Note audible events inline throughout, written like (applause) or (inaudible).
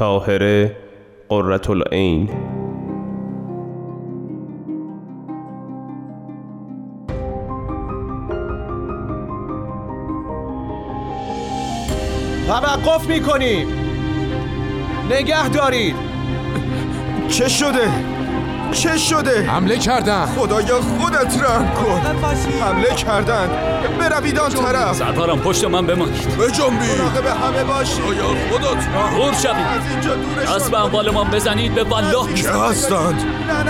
طاهره قرة العین. توقف می‌کنیم نگه دارید. چه شده؟ چه شده؟ حمله کردن. خدایا خودت رحم کن. حمله کردن. بروید آن طرف. سرکارم پشت من بمانید. بجنبی مراقب همه باشید. خدایا خودت دور شوید؟ از اینجا دورشان دست به اموالمان بزنید به والله. که هستند؟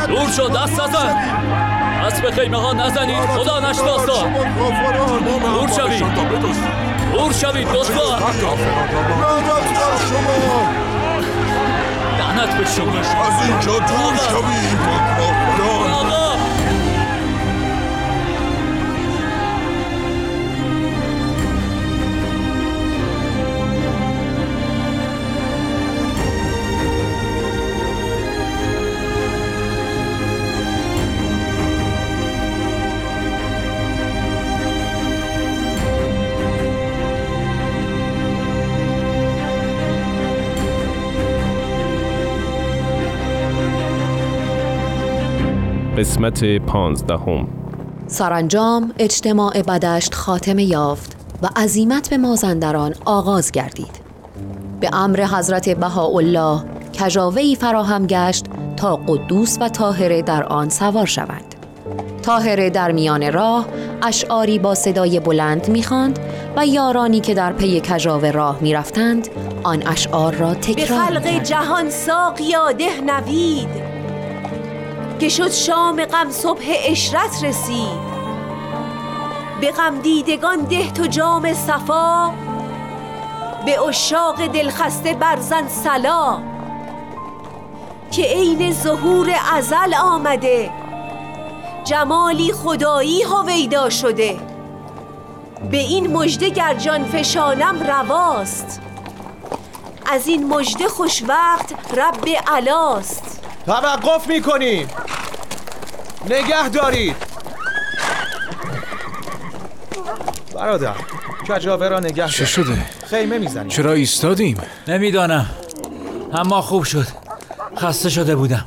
دور شو دست نزن دست به خیمه ها نزنید. خدا نشناسا. دور شوید. دور شوید بر شما. لعنت به شما از اینجا دور شوید کافران قسمت پانزدهم. سرانجام اجتماع بدشت خاتمه یافت و عزیمت به مازندران آغاز گردید. به امر حضرت بهاءالله کجاوهی فراهم گشت تا قدوس و طاهره در آن سوار شوند. طاهره در میان راه اشعاری با صدای بلند می‌خواند و یارانی که در پی کجاوه راه می‌رفتند آن اشعار را به تکرار خلق می‌کردند. جهان ساقیا ده نوید. که شد شام غم صبح اشرت رسید. به غم دیدگان ده تو جام صفا به اشاق دلخسته برزن سلا که عین ظهور ازل آمده جمالی خدایی هویدا شده. به این مژده گر جان فشانم رواست. از این مژده خوش وقت رب علاست. توقف می‌کنیم نگه دارید. برادر کجاوه را نگه چه شده؟ خیمه می‌زنیم چرا ایستادیم؟ نمی‌دانم. اما خوب شد. خسته شده بودم.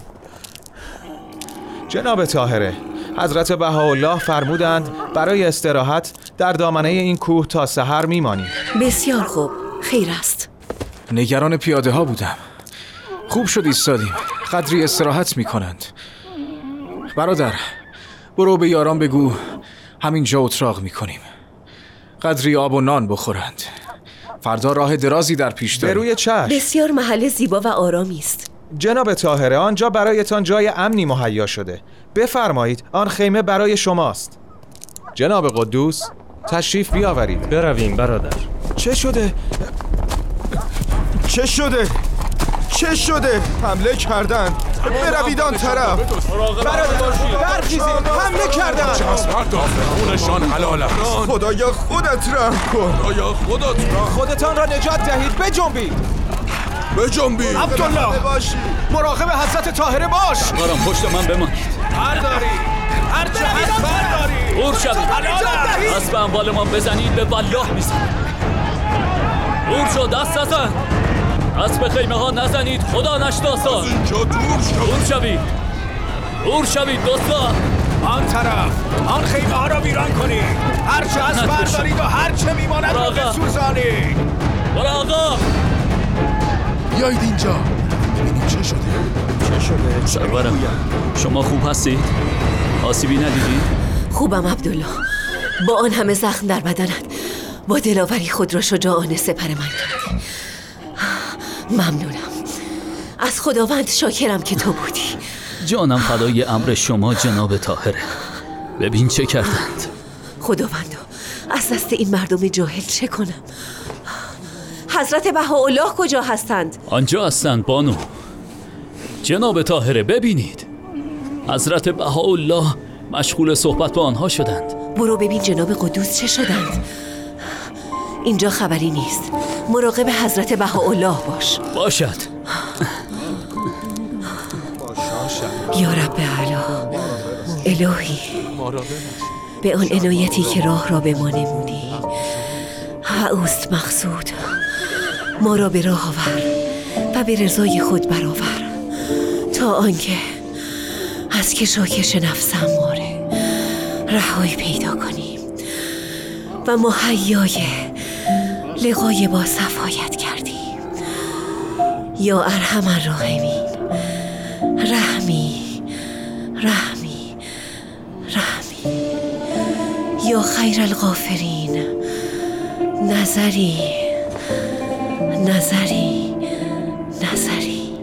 جناب طاهره حضرت بهاءالله فرمودند برای استراحت در دامنه این کوه تا سحر میمانیم. بسیار خوب. خیر است. نگران پیاده ها بودم. خوب شد ایستادیم. قدری استراحت می کنند برادر برو به یاران بگو همینجا اتراق می کنیم قدری آب و نان بخورند. فردا راه درازی در پیش داریم. روی چشم. بسیار محل زیبا و آرامی است. جناب طاهره آنجا برایتان جای امنی مهیا شده. بفرمایید آن خیمه برای شماست. جناب قدوس تشریف بیاورید. برویم برادر. چه شده؟ چه شده؟ چه شده؟ حمله کردن. بروید آن طرف. برخیزید حمله کردن. خونشان حلال است. خدایا خودت رحم کن. خدایا خودت را. خودتان را نجات دهید. بجنبید. بجنبی عبدالله مراقب حضرت طاهره باش. سرکارم پشت من بمانید. برداری هر چه هست برداری دور شوید. دست به اموالمان بزنید به والله می‌زنید. دور شو دست نزن دست به خیمه ها نزنید. خدا نشناسا اینجا دور شو. دور شوید. دور شوید دوستا. آن طرف آن خیمه ها را ویران کنید. هر چه بشه. بردارید و هر چه میماند را. بسوزانید. برو آقا. بیایید اینجا. ببینیم چه شده. سرورم. شما خوب هستید؟ آسیبی ندیدید؟ خوبم عبدالله. با آن همه زخم در بدنت. با دلاوری خود را شجاعانه سپر من کردی ممنونم. از خداوند شاکرم که تو بودی. جانم فدای امر شما جناب طاهره. ببین چه کردند. خداوندا از دست این مردم جاهل چه کنم؟ حضرت بهاءالله کجا هستند؟ آنجا هستند بانو. جناب طاهره ببینید. حضرت بهاءالله مشغول صحبت با آنها شدند. برو ببین جناب قدوس چه شدند. اینجا خبری نیست. مراقب حضرت بهاءالله باش. باشد. یا رب علا الهی. به آن عنایتی که راه را به ما نمودی. اوست مقصود. ما را به راه آور و به رضای خود برآور. تا آنکه از کشاکش نفس اماره رهایی پیدا کنیم. و مهیای لقای با صفایت کردیم یا ارحم الراحمین. رحمی رحمی رحمی. یا خیر الغافرین. نظری نظری نظری.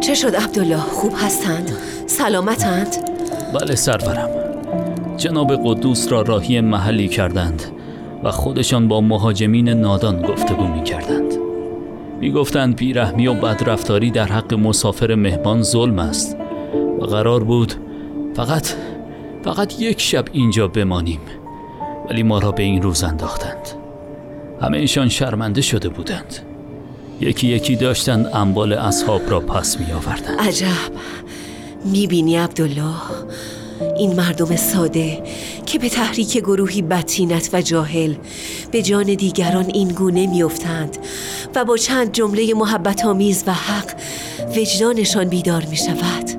چه شد عبدالله؟ خوب هستند؟ سلامتند؟ بله سرورم. جناب قدوس را راهی محلی کردند و خودشان با مهاجمین نادان گفتگو می کردند می گفتند بیرحمی و بدرفتاری در حق مسافر مهمان ظلم است و قرار بود فقط فقط یک شب اینجا بمانیم ولی ما را به این روز انداختند. همه ایشان شرمنده شده بودند. یکی یکی داشتند اموال اصحاب را پس می آوردند عجب. می‌بینی عبدالله؟ این مردم ساده که به تحریک گروهی بدتینت و جاهل به جان دیگران این گونه میافتند و با چند جمله محبت آمیز و حق وجدانشان بیدار می شود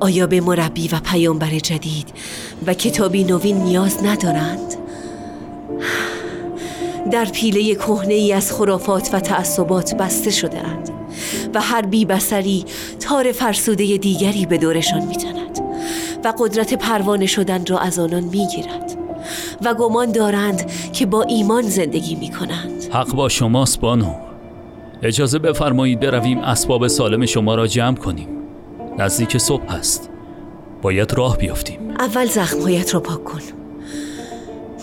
آیا به مربی و پیامبر جدید و کتابی نوین نیاز ندارند؟ در پیله کهنه ای از خرافات و تعصبات بسته شده اند و هر بی بسری تار فرسوده دیگری به دورشان میتند و قدرت پروانه شدن را از آنان می‌گیرد. و گمان دارند که با ایمان زندگی می‌کنند. حق با شماست بانو. اجازه بفرمایید برویم اسباب سالم شما را جمع کنیم. نزدیک صبح است. باید راه بیافتیم. اول زخمهایت را پاک کن.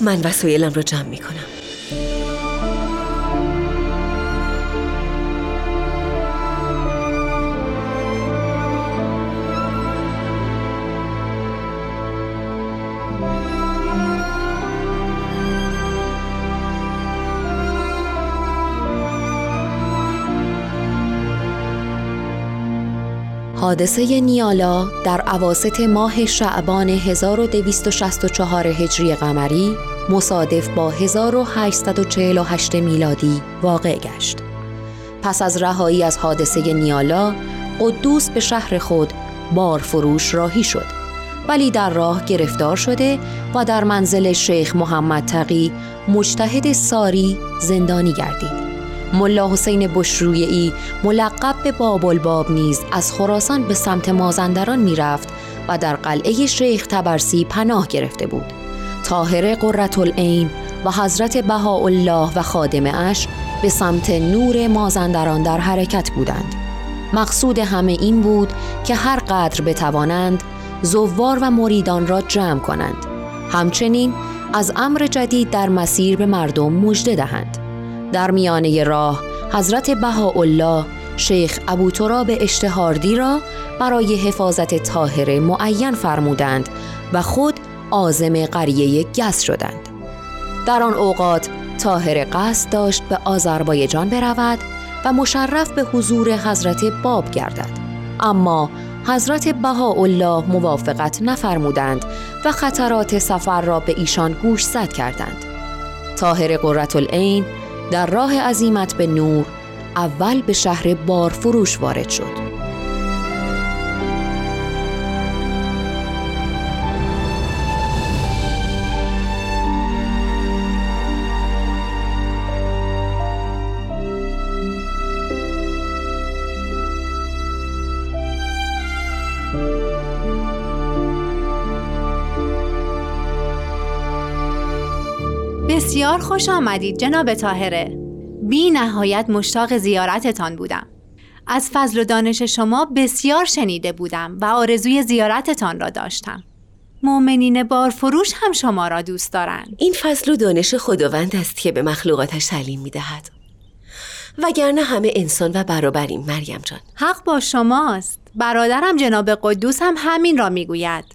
من وسایلم را جمع می‌کنم. حادثه نیالا در عواست ماه شعبان 1264 هجری قمری مصادف با 1848 میلادی واقع گشت. پس از رهایی از حادثه نیالا، قدوس به شهر خود بار فروش راهی شد. ولی در راه گرفتار شده و در منزل شیخ محمد تقی مجتهد ساری زندانی گردید. ملا حسین بشرویی ملقب به باب الباب نیز از خراسان به سمت مازندران می‌رفت و در قلعه شیخ تبرسی پناه گرفته بود. طاهر قررت العین و حضرت بهاءالله و خادم اش به سمت نور مازندران در حرکت بودند. مقصود همه این بود که هر قدر بتوانند زوار و مریدان را جمع کنند. همچنین از امر جدید در مسیر به مردم مژده دهند. در میانه راه حضرت بهاءالله شیخ ابو تراب اشتهاردی را برای حفاظت طاهره معین فرمودند و خود آزم قریه گس شدند. در آن اوقات طاهره قصد داشت به آذربایجان برود و مشرف به حضور حضرت باب گردد. اما حضرت بهاءالله موافقت نفرمودند و خطرات سفر را به ایشان گوشزد کردند. طاهر قررت العین در راه عزیمت به نور اول به شهر بارفروش وارد شد. بسیار خوش آمدید جناب تاهره بی نهایت مشتاق زیارتتان بودم. از فضل و دانش شما بسیار شنیده بودم و آرزوی زیارتتان را داشتم. مؤمنین بارفروش هم شما را دوست دارند. این فضل و دانش خداوند است که به مخلوقاتش تعلیم می دهد وگرنه همه انسان و برابریم مریم جان. حق با شماست. برادرم جناب قدوس هم همین را می‌گوید.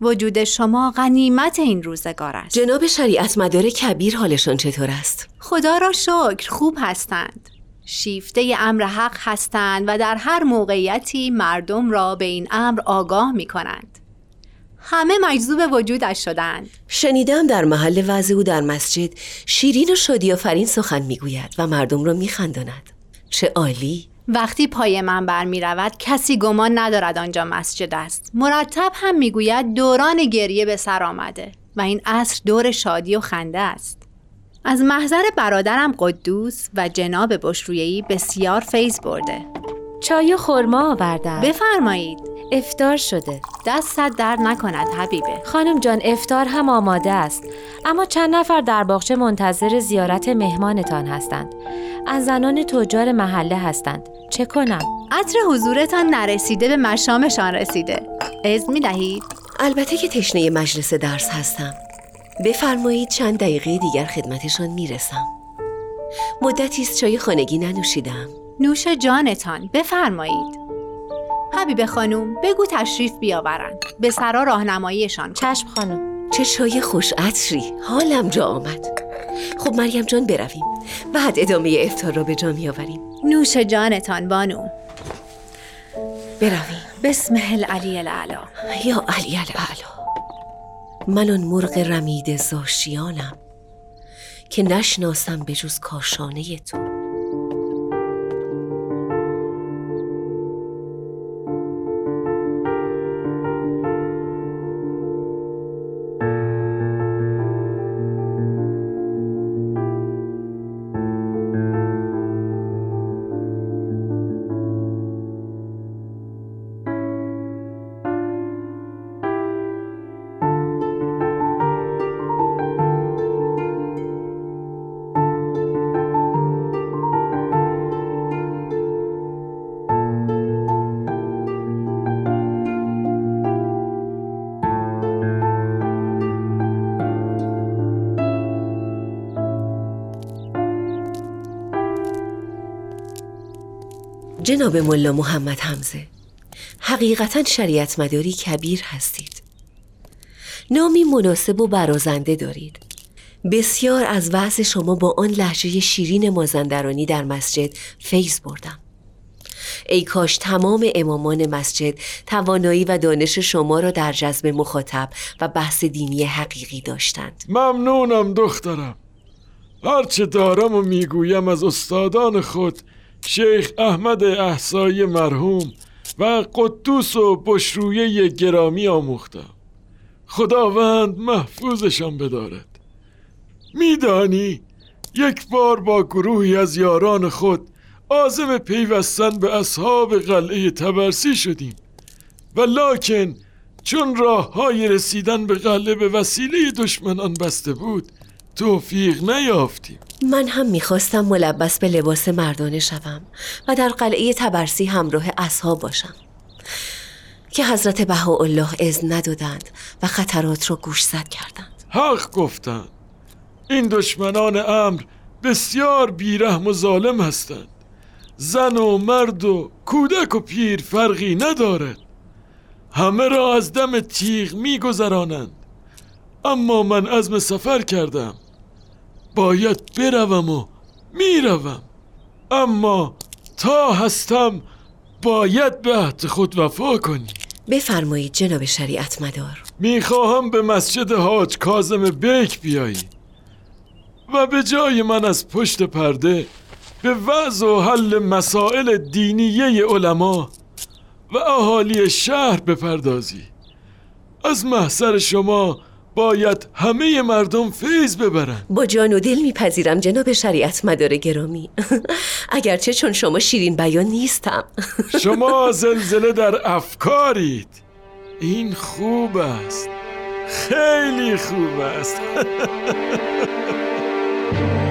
وجود شما غنیمت این روزگار است. جناب شریعت مدار کبیر حالشان چطور است؟ خدا را شکر خوب هستند. شیفته امر حق هستند و در هر موقعیتی مردم را به این امر آگاه می کنند همه مجذوب وجودش شدند. شنیدم در محل وضع او در مسجد شیرین و شادی آفرین سخن می‌گوید و مردم را میخنداند. چه عالی! وقتی پای من بر می رود کسی گمان ندارد آنجا مسجد است. مرتب هم می‌گوید دوران گریه به سر آمده و این عصر دور شادی و خنده است. از محضر برادرم قدوس و جناب بشرویهی بسیار فیض برده. چای و خورما آوردم. بفرمایید. افتار شده. دستت در نکند حبیبه. خانم جان افتار هم آماده است. اما چند نفر در باغچه منتظر زیارت مهمانتان هستند. از زنان تجار محله هستند. چه کنم؟ عطر حضورتان نرسیده به مشامشان رسیده. از می دهید؟ البته که تشنه مجلس درس هستم. بفرمایید چند دقیقه دیگر خدمتشان می‌رسم. مدتی است چای خانگی ننوشیدم. نوش جانتان بفرمایید. حبیب خانوم بگو تشریف بیاورند به سرا راهنماییشان. چشم خانم. چه چای خوش عطری. حالم جا آمد. خب مریم جان برویم. بعد ادامه افتار را به جا میآوریم. نوش جانتان بانو. برویم. بسم العلی الاعلا. یا علی الاعلا. من آن مرغ رمید زاشیانم که نشناسم به جز کاشانه تو. جناب ملا محمد حمزه حقیقتا شریعت مداری کبیر هستید. نامی مناسب و برازنده دارید. بسیار از وعظ شما با آن لحجه شیرین مازندرانی در مسجد فیض بردم. ای کاش تمام امامان مسجد توانایی و دانش شما را در جذب مخاطب و بحث دینی حقیقی داشتند. ممنونم دخترم. هرچه دارم و می‌گویم از استادان خود شیخ احمد احسای مرحوم و قدوس و بشرویه گرامی آموختم خداوند محفوظشان بدارد. میدانی یک بار با گروهی از یاران خود عازم پیوستن به اصحاب قلعه تبرسی شدیم. و لاکن چون راه های رسیدن به قلعه به وسیله دشمنان بسته بود توفیق نیافتیم. من هم می‌خواستم ملبس به لباس مردانه شوم و در قلعه تبرسی همراه اصحاب باشم که حضرت بهاءالله اذن ندادند و خطرات را گوشزد کردند. حق گفتند. این دشمنان امر بسیار بیرحم و ظالم هستند. زن و مرد و کودک و پیر فرقی ندارد. همه را از دم تیغ میگذرانند. اما من عزم سفر کردم. باید بروم و می‌روم. اما تا هستم باید به عهد خود وفا کنی. بفرمایید جناب شریعت مدار. می‌خواهم به مسجد حاج کازم بیک بیایی و به جای من از پشت پرده به وضع و حل مسائل دینیه علما و اهالی شهر بپردازی. از محضر شما باید همه مردم فیض ببرند با جان و دل میپذیرم جناب شریعت مدار گرامی. (laughs) اگرچه چون شما شیرین بیان نیستم. (laughs) شما زلزله در افکارید. این خوب است. خیلی خوب است. (laughs)